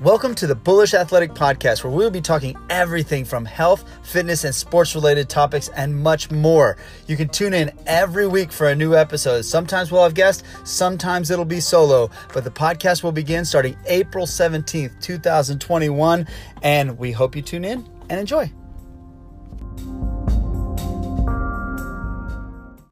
Welcome to the Bullish Athletic Podcast, where we'll be talking everything from health, fitness, and sports related topics and much more. You can tune in every week for a new episode. Sometimes we'll have guests, sometimes it'll be solo, but the podcast will begin starting April 17th, 2021, and we hope you tune in and enjoy.